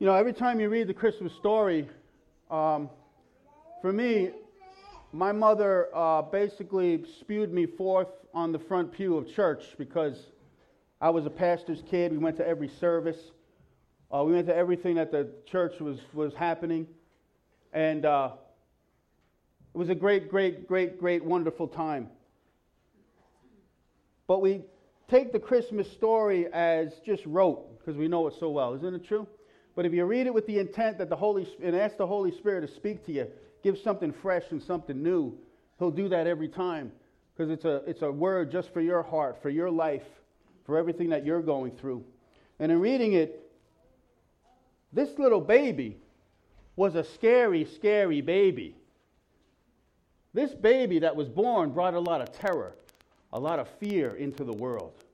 You know, every time you read the Christmas story, um, for me, my mother uh, basically spewed me forth on the front pew of church because I was a pastor's kid. We went to every service. Uh, we went to everything that the church was, was happening. And uh, it was a great, great, great, great, wonderful time. But we take the Christmas story as just rote because we know it so well. Isn't it true? But if you read it with the intent that the Holy and ask the Holy Spirit to speak to you, give something fresh and something new, He'll do that every time because it's a, it's a word just for your heart, for your life, for everything that you're going through. And in reading it, this little baby was a scary, scary baby. This baby that was born brought a lot of terror, a lot of fear into the world.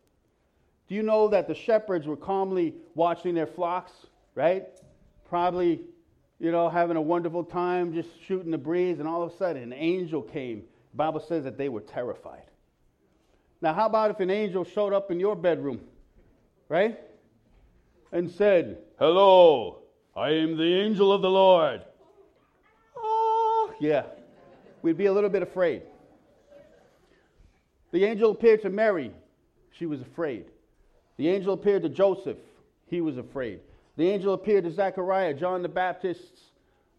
Do you know that the shepherds were calmly watching their flocks, right? Probably, you know, having a wonderful time, just shooting the breeze, and all of a sudden an angel came. The Bible says that they were terrified. Now, how about if an angel showed up in your bedroom, right? And said, Hello, I am the angel of the Lord. Oh, yeah we'd be a little bit afraid. The angel appeared to Mary. She was afraid. The angel appeared to Joseph. He was afraid. The angel appeared to Zechariah, John the Baptist's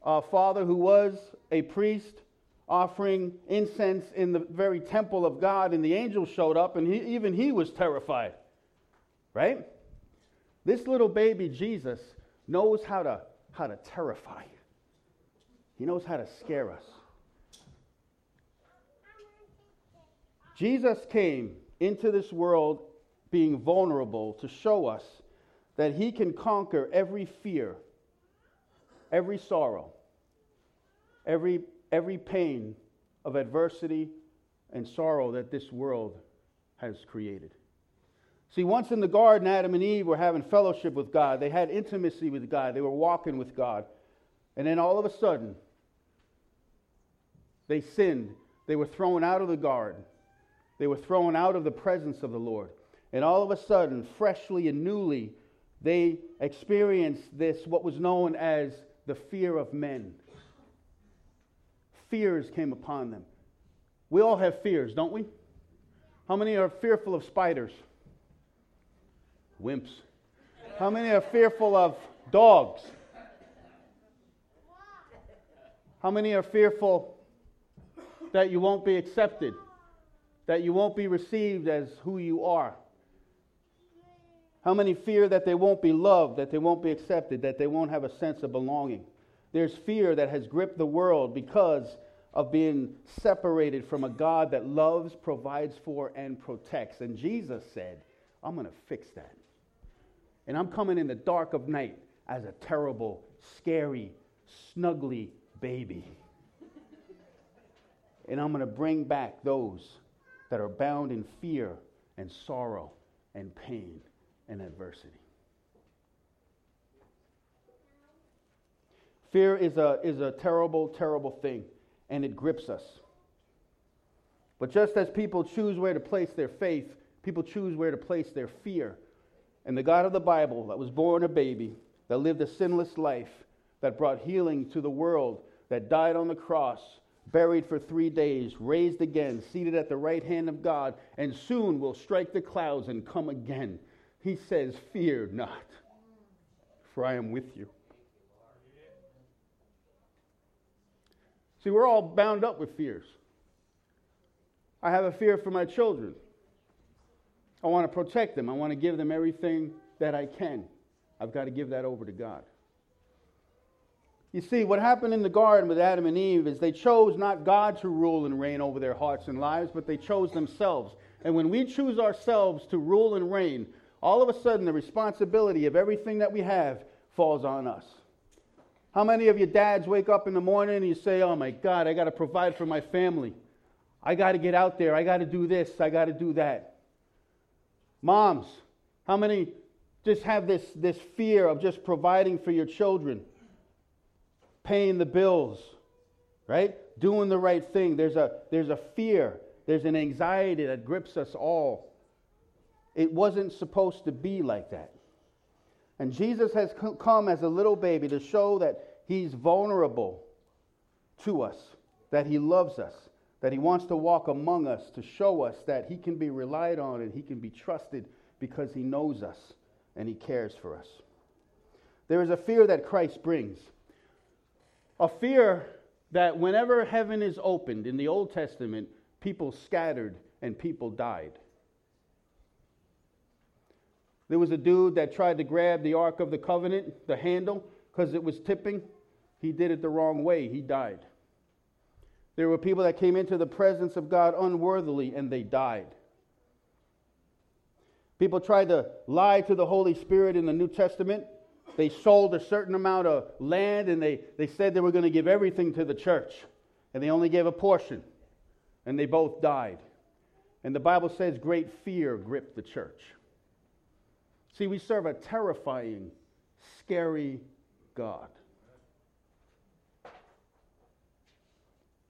uh, father, who was a priest offering incense in the very temple of God. And the angel showed up, and he, even he was terrified. Right? This little baby Jesus knows how to, how to terrify. He knows how to scare us. Jesus came into this world being vulnerable to show us that he can conquer every fear, every sorrow, every, every pain of adversity and sorrow that this world has created. See, once in the garden, Adam and Eve were having fellowship with God. They had intimacy with God. They were walking with God. And then all of a sudden, they sinned. They were thrown out of the garden. They were thrown out of the presence of the Lord. And all of a sudden, freshly and newly, they experienced this, what was known as the fear of men. Fears came upon them. We all have fears, don't we? How many are fearful of spiders? Wimps. How many are fearful of dogs? How many are fearful that you won't be accepted? that you won't be received as who you are? How many fear that they won't be loved, that they won't be accepted, that they won't have a sense of belonging? There's fear that has gripped the world because of being separated from a God that loves, provides for, and protects. And Jesus said, I'm going to fix that. And I'm coming in the dark of night as a terrible, scary, snuggly baby. and I'm going to bring back those that are bound in fear and sorrow and pain and adversity. Fear is a, is a terrible, terrible thing, and it grips us. But just as people choose where to place their faith, people choose where to place their fear. And the God of the Bible that was born a baby, that lived a sinless life, that brought healing to the world, that died on the cross, buried for three days, raised again, seated at the right hand of God, and soon will strike the clouds and come again. He says, Fear not, for I am with you. See, we're all bound up with fears. I have a fear for my children. I want to protect them. I want to give them everything that I can. I've got to give that over to God. You see, what happened in the garden with Adam and Eve is they chose not God to rule and reign over their hearts and lives, but they chose themselves. And when we choose ourselves to rule and reign, all of a sudden the responsibility of everything that we have falls on us. How many of you dads wake up in the morning and you say, Oh my God, I got to provide for my family. I got to get out there. I got to do this. I got to do that. Moms, how many just have this, this fear of just providing for your children? paying the bills, right? Doing the right thing. There's a, there's a fear, there's an anxiety that grips us all. It wasn't supposed to be like that. And Jesus has come as a little baby to show that he's vulnerable to us, that he loves us, that he wants to walk among us to show us that he can be relied on and he can be trusted because he knows us and he cares for us. There is a fear that Christ brings. A fear that whenever heaven is opened in the Old Testament, people scattered and people died. There was a dude that tried to grab the Ark of the Covenant, the handle, because it was tipping. He did it the wrong way. He died. There were people that came into the presence of God unworthily and they died. People tried to lie to the Holy Spirit in the New Testament. They sold a certain amount of land and they, they said they were going to give everything to the church. And they only gave a portion. And they both died. And the Bible says great fear gripped the church. See, we serve a terrifying, scary God.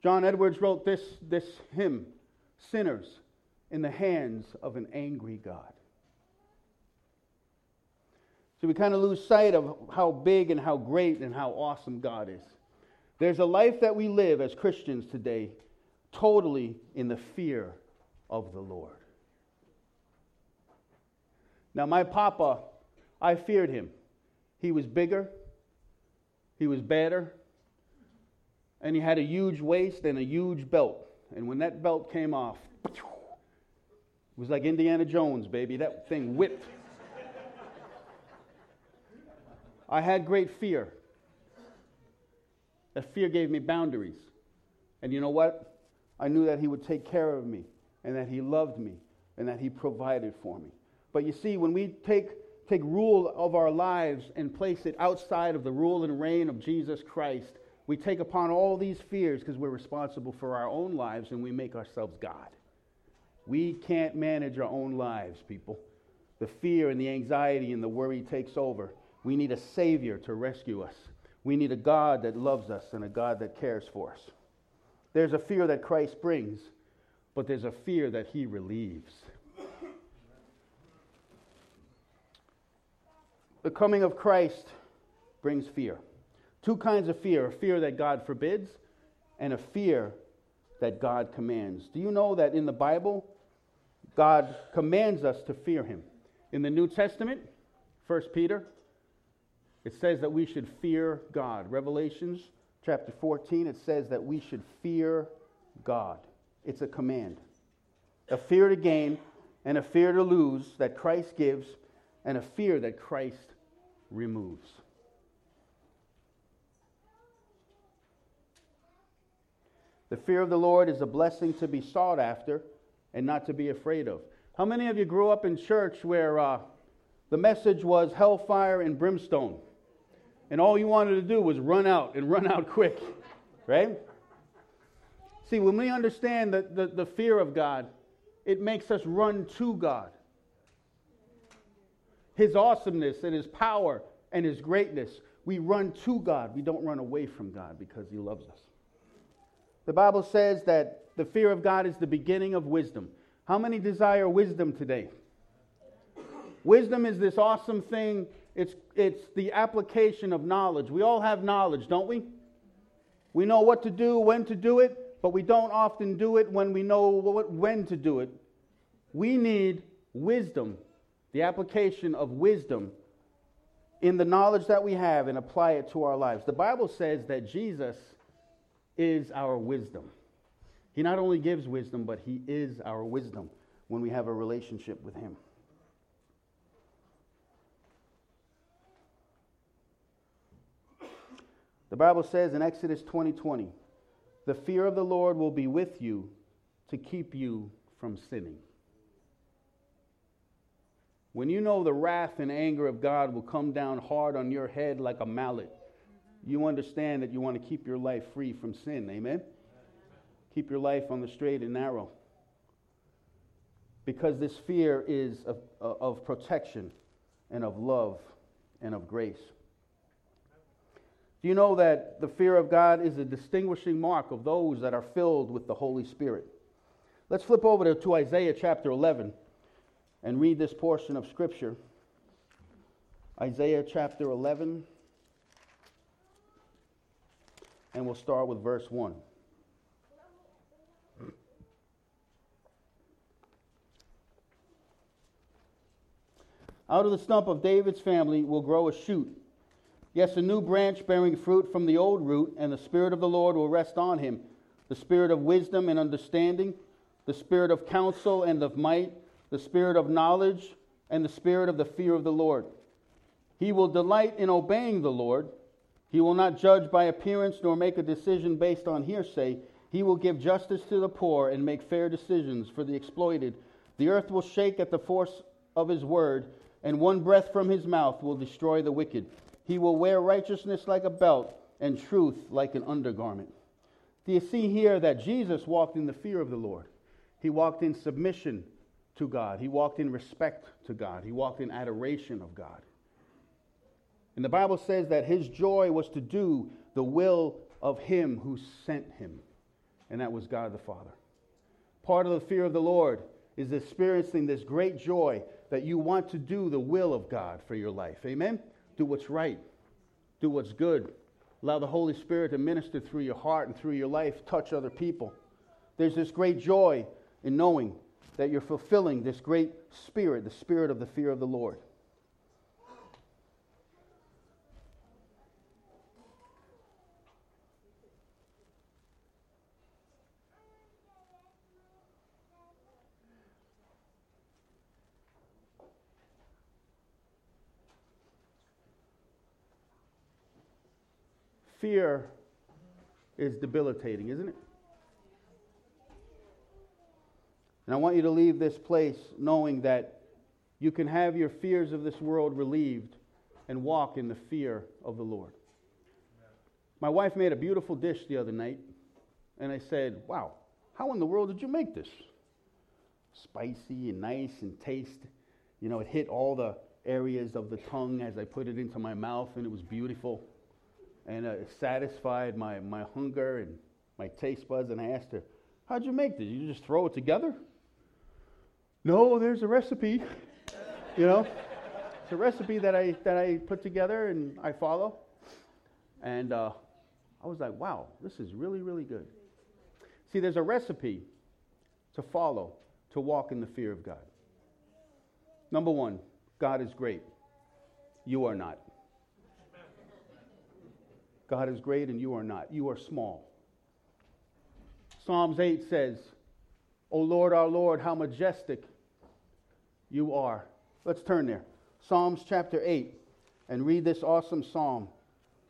John Edwards wrote this, this hymn Sinners in the hands of an angry God. So we kind of lose sight of how big and how great and how awesome God is. There's a life that we live as Christians today totally in the fear of the Lord. Now, my papa, I feared him. He was bigger, he was better, and he had a huge waist and a huge belt. And when that belt came off, it was like Indiana Jones, baby. That thing whipped. I had great fear. That fear gave me boundaries. And you know what? I knew that he would take care of me and that he loved me and that he provided for me. But you see, when we take, take rule of our lives and place it outside of the rule and reign of Jesus Christ, we take upon all these fears because we're responsible for our own lives and we make ourselves God. We can't manage our own lives, people. The fear and the anxiety and the worry takes over. We need a Savior to rescue us. We need a God that loves us and a God that cares for us. There's a fear that Christ brings, but there's a fear that He relieves. The coming of Christ brings fear. Two kinds of fear a fear that God forbids and a fear that God commands. Do you know that in the Bible, God commands us to fear Him? In the New Testament, 1 Peter, it says that we should fear God. Revelations chapter 14, it says that we should fear God. It's a command. A fear to gain and a fear to lose that Christ gives, and a fear that Christ removes. The fear of the Lord is a blessing to be sought after and not to be afraid of. How many of you grew up in church where uh, the message was hellfire and brimstone? And all you wanted to do was run out and run out quick, right? See, when we understand the, the, the fear of God, it makes us run to God his awesomeness and his power and his greatness. We run to God. We don't run away from God because he loves us. The Bible says that the fear of God is the beginning of wisdom. How many desire wisdom today? Wisdom is this awesome thing. It's, it's the application of knowledge. We all have knowledge, don't we? We know what to do, when to do it, but we don't often do it when we know what, when to do it. We need wisdom the application of wisdom in the knowledge that we have and apply it to our lives. The Bible says that Jesus is our wisdom. He not only gives wisdom, but He is our wisdom when we have a relationship with Him. The Bible says in Exodus 20 20, the fear of the Lord will be with you to keep you from sinning. When you know the wrath and anger of God will come down hard on your head like a mallet, you understand that you want to keep your life free from sin. Amen? Keep your life on the straight and narrow. Because this fear is of, uh, of protection and of love and of grace. Do you know that the fear of God is a distinguishing mark of those that are filled with the Holy Spirit? Let's flip over to, to Isaiah chapter 11 and read this portion of Scripture. Isaiah chapter 11, and we'll start with verse 1. Out of the stump of David's family will grow a shoot. Yes, a new branch bearing fruit from the old root, and the Spirit of the Lord will rest on him the Spirit of wisdom and understanding, the Spirit of counsel and of might, the Spirit of knowledge, and the Spirit of the fear of the Lord. He will delight in obeying the Lord. He will not judge by appearance nor make a decision based on hearsay. He will give justice to the poor and make fair decisions for the exploited. The earth will shake at the force of his word and one breath from his mouth will destroy the wicked. He will wear righteousness like a belt and truth like an undergarment. Do you see here that Jesus walked in the fear of the Lord? He walked in submission to God. He walked in respect to God. He walked in adoration of God. And the Bible says that his joy was to do the will of him who sent him, and that was God the Father. Part of the fear of the Lord is experiencing this great joy that you want to do the will of God for your life. Amen? Do what's right, do what's good. Allow the Holy Spirit to minister through your heart and through your life, touch other people. There's this great joy in knowing that you're fulfilling this great spirit, the spirit of the fear of the Lord. fear is debilitating, isn't it? And I want you to leave this place knowing that you can have your fears of this world relieved and walk in the fear of the Lord. My wife made a beautiful dish the other night, and I said, Wow, how in the world did you make this? Spicy and nice and taste. You know, it hit all the areas of the tongue as I put it into my mouth, and it was beautiful and uh, it satisfied my, my hunger and my taste buds. And I asked her, How'd you make this? You just throw it together? No, there's a recipe. you know, it's a recipe that I, that I put together and I follow. And uh, I was like, wow, this is really, really good. See, there's a recipe to follow to walk in the fear of God. Number one, God is great. You are not. God is great and you are not. You are small. Psalms 8 says, O Lord, our Lord, how majestic you are. Let's turn there. Psalms chapter 8 and read this awesome psalm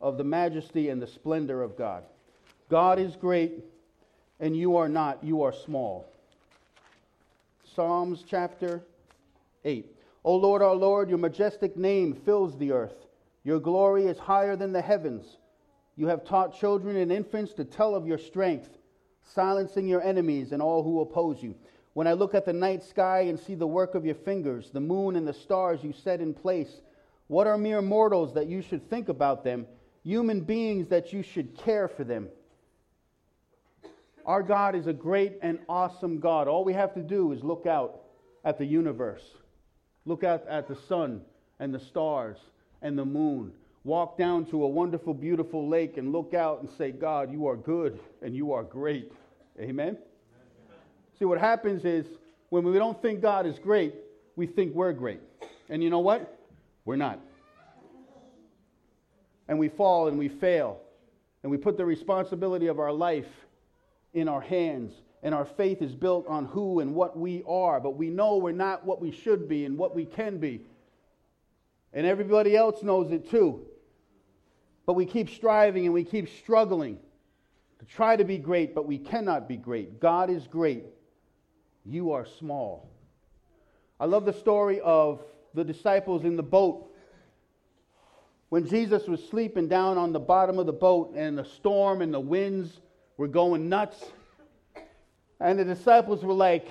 of the majesty and the splendor of God. God is great and you are not, you are small. Psalms chapter 8. O Lord, our Lord, your majestic name fills the earth. Your glory is higher than the heavens. You have taught children and infants to tell of your strength, silencing your enemies and all who oppose you. When I look at the night sky and see the work of your fingers, the moon and the stars you set in place, what are mere mortals that you should think about them, human beings that you should care for them? Our God is a great and awesome God. All we have to do is look out at the universe, look out at the sun and the stars and the moon walk down to a wonderful, beautiful lake and look out and say, God, you are good and you are great. Amen? See, what happens is when we don't think God is great, we think we're great. And you know what? We're not. And we fall and we fail. And we put the responsibility of our life in our hands. And our faith is built on who and what we are. But we know we're not what we should be and what we can be. And everybody else knows it too. But we keep striving and we keep struggling to try to be great, but we cannot be great. God is great. You are small. I love the story of the disciples in the boat. When Jesus was sleeping down on the bottom of the boat and the storm and the winds were going nuts, and the disciples were like,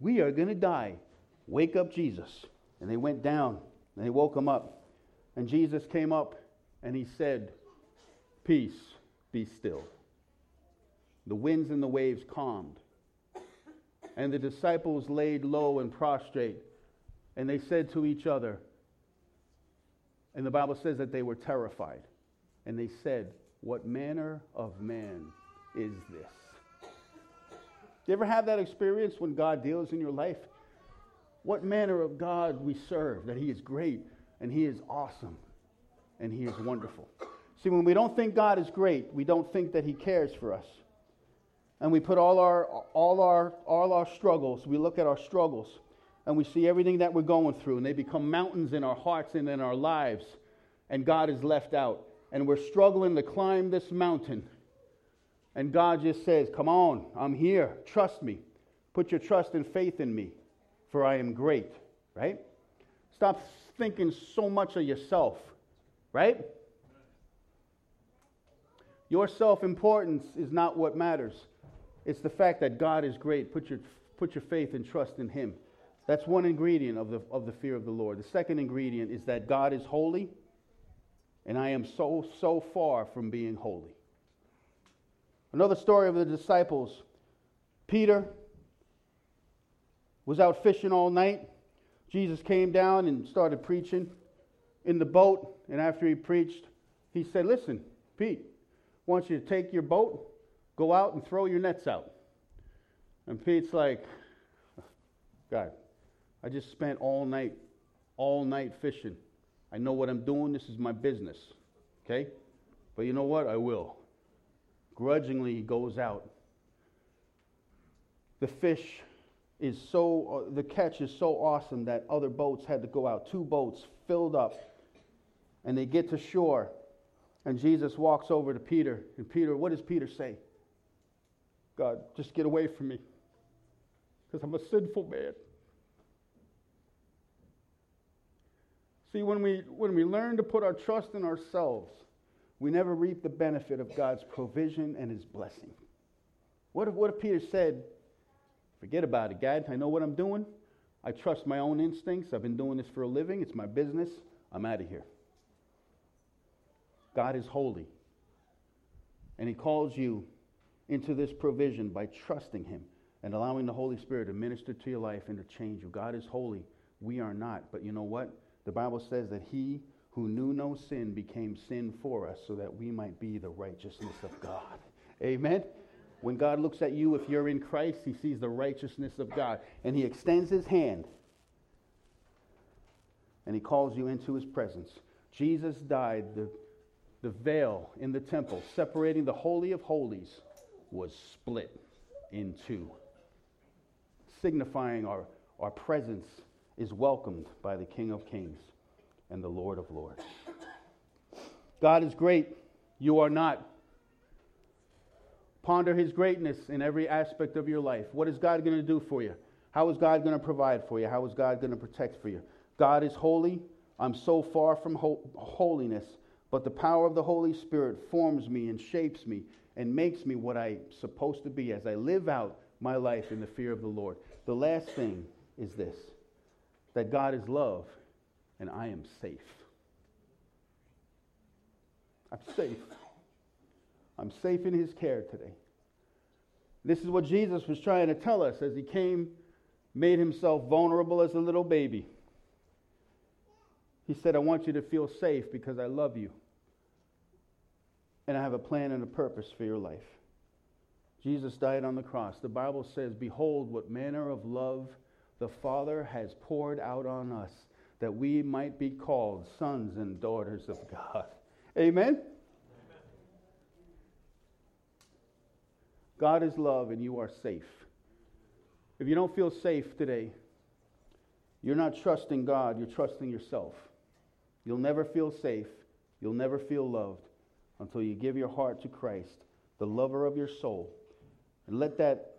We are going to die. Wake up Jesus. And they went down and they woke him up. And Jesus came up and he said, Peace, be still. The winds and the waves calmed. And the disciples laid low and prostrate. And they said to each other, And the Bible says that they were terrified. And they said, What manner of man is this? You ever have that experience when God deals in your life? What manner of God we serve, that He is great and He is awesome and He is wonderful. See, when we don't think God is great, we don't think that He cares for us. And we put all our, all our, all our struggles, we look at our struggles, and we see everything that we're going through, and they become mountains in our hearts and in our lives, and God is left out. And we're struggling to climb this mountain. And God just says, Come on, I'm here. Trust me. Put your trust and faith in me, for I am great, right? Stop thinking so much of yourself, right? Your self importance is not what matters. It's the fact that God is great. Put your, put your faith and trust in Him. That's one ingredient of the, of the fear of the Lord. The second ingredient is that God is holy, and I am so, so far from being holy. Another story of the disciples Peter was out fishing all night. Jesus came down and started preaching in the boat. And after he preached, he said, Listen, Pete, I want you to take your boat, go out and throw your nets out. And Pete's like, God, I just spent all night, all night fishing. I know what I'm doing. This is my business. Okay? But you know what? I will. Grudgingly, he goes out. The fish is so, uh, the catch is so awesome that other boats had to go out. Two boats filled up. And they get to shore. And Jesus walks over to Peter. And Peter, what does Peter say? God, just get away from me. Because I'm a sinful man. See, when we, when we learn to put our trust in ourselves, we never reap the benefit of God's provision and his blessing. What if, what if Peter said, Forget about it, God. I know what I'm doing. I trust my own instincts. I've been doing this for a living. It's my business. I'm out of here. God is holy. And he calls you into this provision by trusting him and allowing the Holy Spirit to minister to your life and to change you. God is holy. We are not. But you know what? The Bible says that he who knew no sin became sin for us so that we might be the righteousness of God. Amen. When God looks at you, if you're in Christ, he sees the righteousness of God. And he extends his hand and he calls you into his presence. Jesus died. The, the veil in the temple separating the Holy of Holies was split in two, signifying our, our presence is welcomed by the King of Kings and the Lord of Lords. God is great. You are not. Ponder his greatness in every aspect of your life. What is God going to do for you? How is God going to provide for you? How is God going to protect for you? God is holy. I'm so far from ho- holiness, but the power of the Holy Spirit forms me and shapes me and makes me what I'm supposed to be as I live out my life in the fear of the Lord. The last thing is this that God is love and I am safe. I'm safe. I'm safe in his care today. This is what Jesus was trying to tell us as he came, made himself vulnerable as a little baby. He said, I want you to feel safe because I love you. And I have a plan and a purpose for your life. Jesus died on the cross. The Bible says, Behold, what manner of love the Father has poured out on us that we might be called sons and daughters of God. Amen? God is love and you are safe. If you don't feel safe today, you're not trusting God, you're trusting yourself. You'll never feel safe, you'll never feel loved until you give your heart to Christ, the lover of your soul. And let that,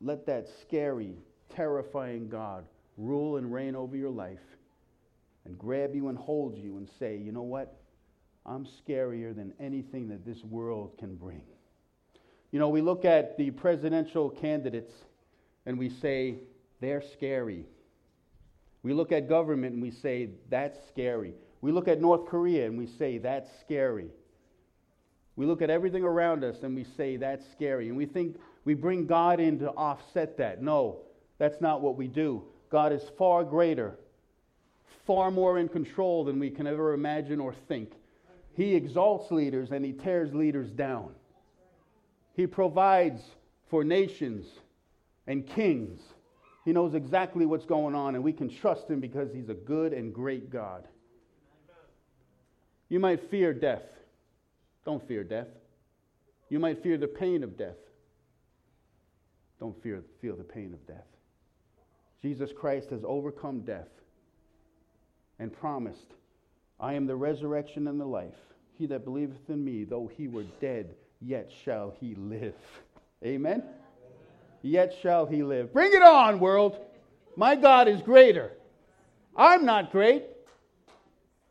let that scary, terrifying God rule and reign over your life and grab you and hold you and say, you know what? I'm scarier than anything that this world can bring. You know, we look at the presidential candidates and we say, they're scary. We look at government and we say, that's scary. We look at North Korea and we say, that's scary. We look at everything around us and we say, that's scary. And we think we bring God in to offset that. No, that's not what we do. God is far greater, far more in control than we can ever imagine or think. He exalts leaders and he tears leaders down. He provides for nations and kings. He knows exactly what's going on, and we can trust him because he's a good and great God. You might fear death. Don't fear death. You might fear the pain of death. Don't fear, feel the pain of death. Jesus Christ has overcome death and promised, I am the resurrection and the life. He that believeth in me, though he were dead, yet shall he live. Amen? Yet shall he live. Bring it on, world. My God is greater. I'm not great.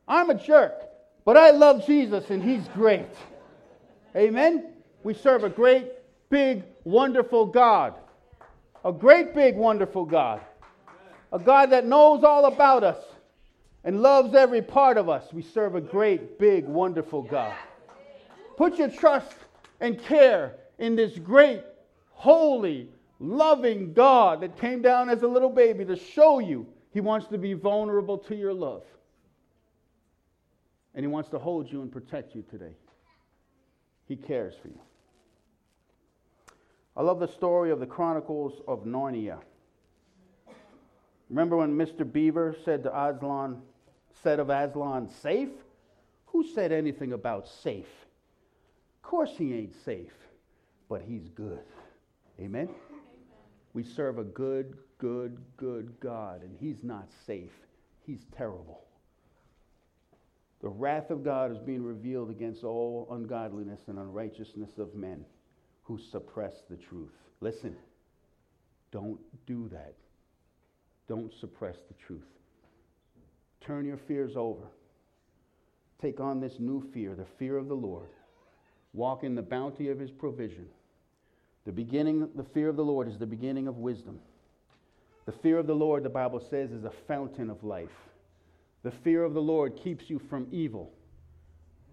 I'm a jerk. But I love Jesus and he's great. Amen? We serve a great, big, wonderful God. A great, big, wonderful God. A God that knows all about us and loves every part of us. We serve a great, big, wonderful God. Put your trust and care in this great, holy, loving God that came down as a little baby to show you he wants to be vulnerable to your love. And he wants to hold you and protect you today. He cares for you. I love the story of the Chronicles of Narnia. Remember when Mr. Beaver said to Aslan, said of Aslan, safe? Who said anything about safe? Of course he ain't safe, but he's good. Amen? Amen? We serve a good, good, good God, and he's not safe. He's terrible. The wrath of God is being revealed against all ungodliness and unrighteousness of men who suppress the truth. Listen, don't do that. Don't suppress the truth. Turn your fears over. Take on this new fear, the fear of the Lord. Walk in the bounty of his provision. The beginning, the fear of the Lord is the beginning of wisdom. The fear of the Lord, the Bible says, is a fountain of life. The fear of the Lord keeps you from evil.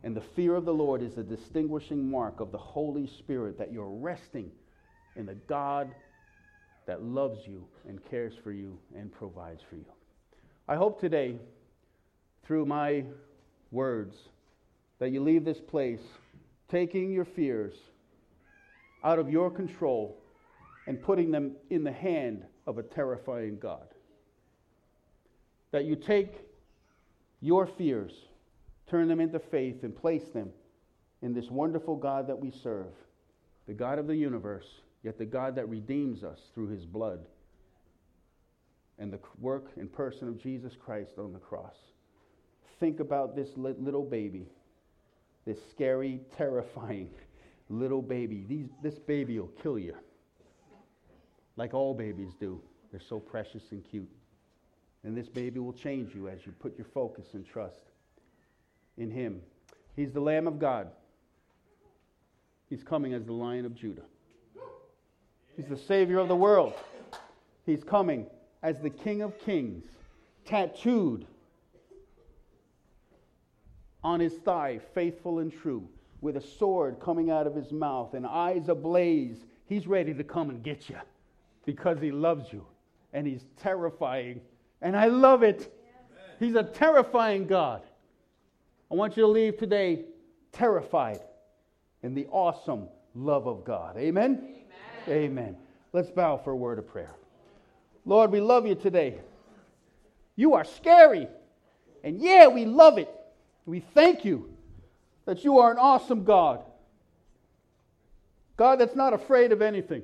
And the fear of the Lord is a distinguishing mark of the Holy Spirit that you're resting in the God that loves you and cares for you and provides for you. I hope today, through my words, that you leave this place taking your fears out of your control and putting them in the hand of a terrifying God. That you take your fears, turn them into faith, and place them in this wonderful God that we serve, the God of the universe, yet the God that redeems us through his blood and the work and person of Jesus Christ on the cross. Think about this little baby, this scary, terrifying little baby. These, this baby will kill you, like all babies do. They're so precious and cute. And this baby will change you as you put your focus and trust in Him. He's the Lamb of God. He's coming as the Lion of Judah. He's the Savior of the world. He's coming as the King of Kings, tattooed on his thigh, faithful and true, with a sword coming out of his mouth and eyes ablaze. He's ready to come and get you because he loves you and he's terrifying and I love it. He's a terrifying God. I want you to leave today terrified in the awesome love of God. Amen? Amen? Amen. Let's bow for a word of prayer. Lord, we love you today. You are scary. And yeah, we love it. We thank you that you are an awesome God. God that's not afraid of anything.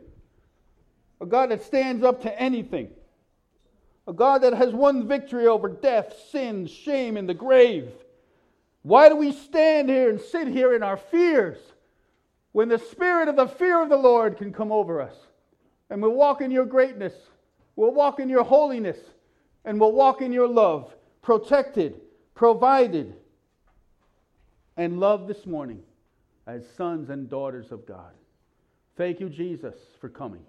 A God that stands up to anything a God that has won victory over death, sin, shame, and the grave. Why do we stand here and sit here in our fears when the spirit of the fear of the Lord can come over us? And we'll walk in your greatness, we'll walk in your holiness, and we'll walk in your love, protected, provided, and loved this morning as sons and daughters of God. Thank you, Jesus, for coming.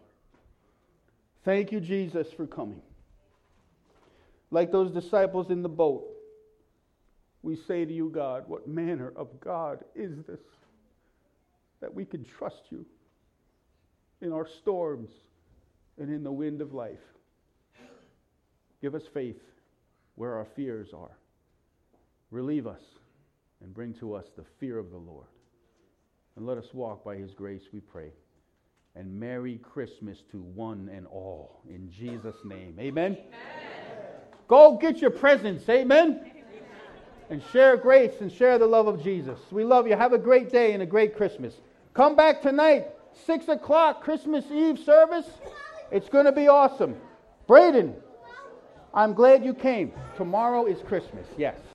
Thank you, Jesus, for coming like those disciples in the boat, we say to you, God, what manner of God is this? That we can trust you in our storms and in the wind of life. Give us faith where our fears are. Relieve us and bring to us the fear of the Lord. And let us walk by his grace, we pray. And Merry Christmas to one and all. In Jesus' name. Amen. Amen. Go get your presents. Amen. Amen. And share grace and share the love of Jesus. We love you. Have a great day and a great Christmas. Come back tonight, 6 o'clock, Christmas Eve service. It's going to be awesome. Braden, I'm glad you came. Tomorrow is Christmas. Yes.